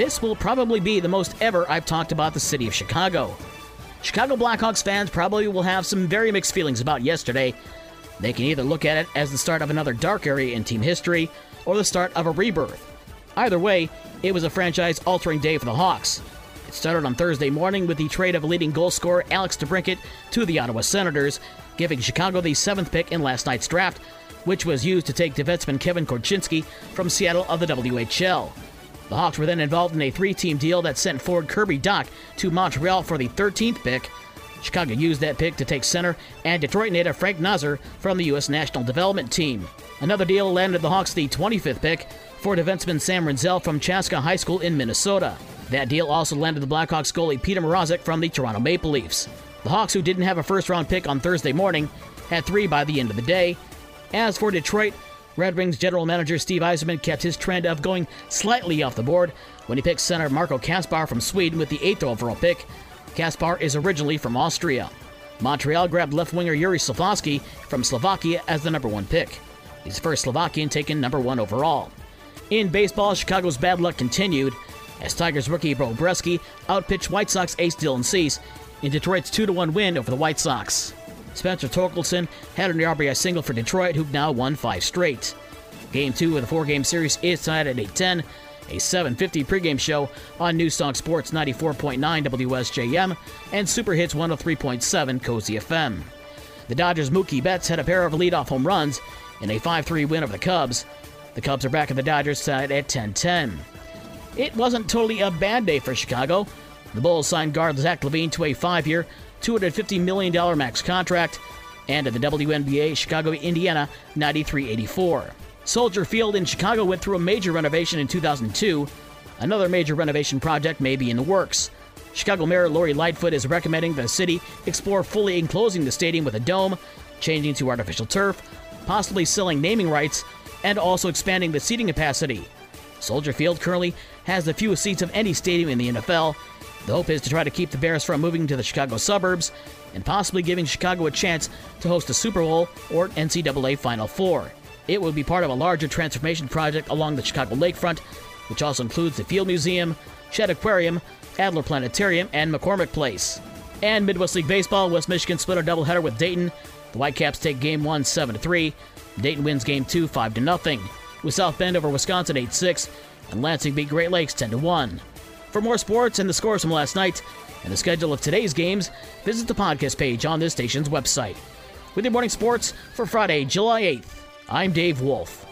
This will probably be the most ever I've talked about the city of Chicago. Chicago Blackhawks fans probably will have some very mixed feelings about yesterday. They can either look at it as the start of another dark area in team history or the start of a rebirth. Either way, it was a franchise altering day for the Hawks. It started on Thursday morning with the trade of leading goal scorer Alex DeBrincat to the Ottawa Senators, giving Chicago the seventh pick in last night's draft, which was used to take defenseman Kevin Korchinski from Seattle of the WHL. The Hawks were then involved in a three team deal that sent forward Kirby Dach to Montreal for the 13th pick. Chicago used that pick to take center and Detroit native Frank Nazar from the U.S. National Development Team. Another deal landed the Hawks the 25th pick for defenseman Sam Rinzel from Chaska High School in Minnesota. That deal also landed the Blackhawks goalie Petr Mrazek from the Toronto Maple Leafs. The Hawks, who didn't have a first round pick on Thursday morning, had three by the end of the day. As for Detroit, Red Wings general manager Steve Yzerman kept his trend of going slightly off the board when he picked center Marco Kasper from Sweden with the 8th overall pick. Kasper is originally from Austria. Montreal grabbed left winger Yuri Slafkovsky from Slovakia as the number one pick. He's the first Slovakian taken number one overall. In baseball, Chicago's bad luck continued as Tigers rookie Beau Brieske outpitched White Sox ace Dylan Cease in Detroit's 2 1 win over the White Sox. Spencer Torkelson had an RBI single for Detroit, who've now won five straight. Game two of the four-game series is tonight at 8:10. A 7:50 pregame show on Newstalk Sports 94.9 WSJM and Super Hits 103.7 Cozy FM. The Dodgers' Mookie Betts had a pair of leadoff home runs in a 5-3 win over the Cubs. The Cubs are back at the Dodgers side at 10:10. It wasn't totally a bad day for Chicago. The Bulls signed guard Zach LaVine to a five-year, $250 million max contract, and at the WNBA, Chicago, Indiana, 93-84. Soldier Field in Chicago went through a major renovation in 2002. Another major renovation project may be in the works. Chicago Mayor Lori Lightfoot is recommending the city explore fully enclosing the stadium with a dome, changing to artificial turf, possibly selling naming rights, and also expanding the seating capacity. Soldier Field currently has the fewest seats of any stadium in the NFL. The hope is to try to keep the Bears from moving to the Chicago suburbs and possibly giving Chicago a chance to host a Super Bowl or NCAA Final Four. It will be part of a larger transformation project along the Chicago lakefront, which also includes the Field Museum, Shedd Aquarium, Adler Planetarium, and McCormick Place. And Midwest League Baseball, West Michigan split a doubleheader with Dayton. The Whitecaps take game 1 7 3. Dayton wins game 2 5 0, with South Bend over Wisconsin 8 6, and Lansing beat Great Lakes 10 1. For more sports and the scores from last night and the schedule of today's games, visit the podcast page on this station's website. With your morning sports for Friday, July 8th, I'm Dave Wolf.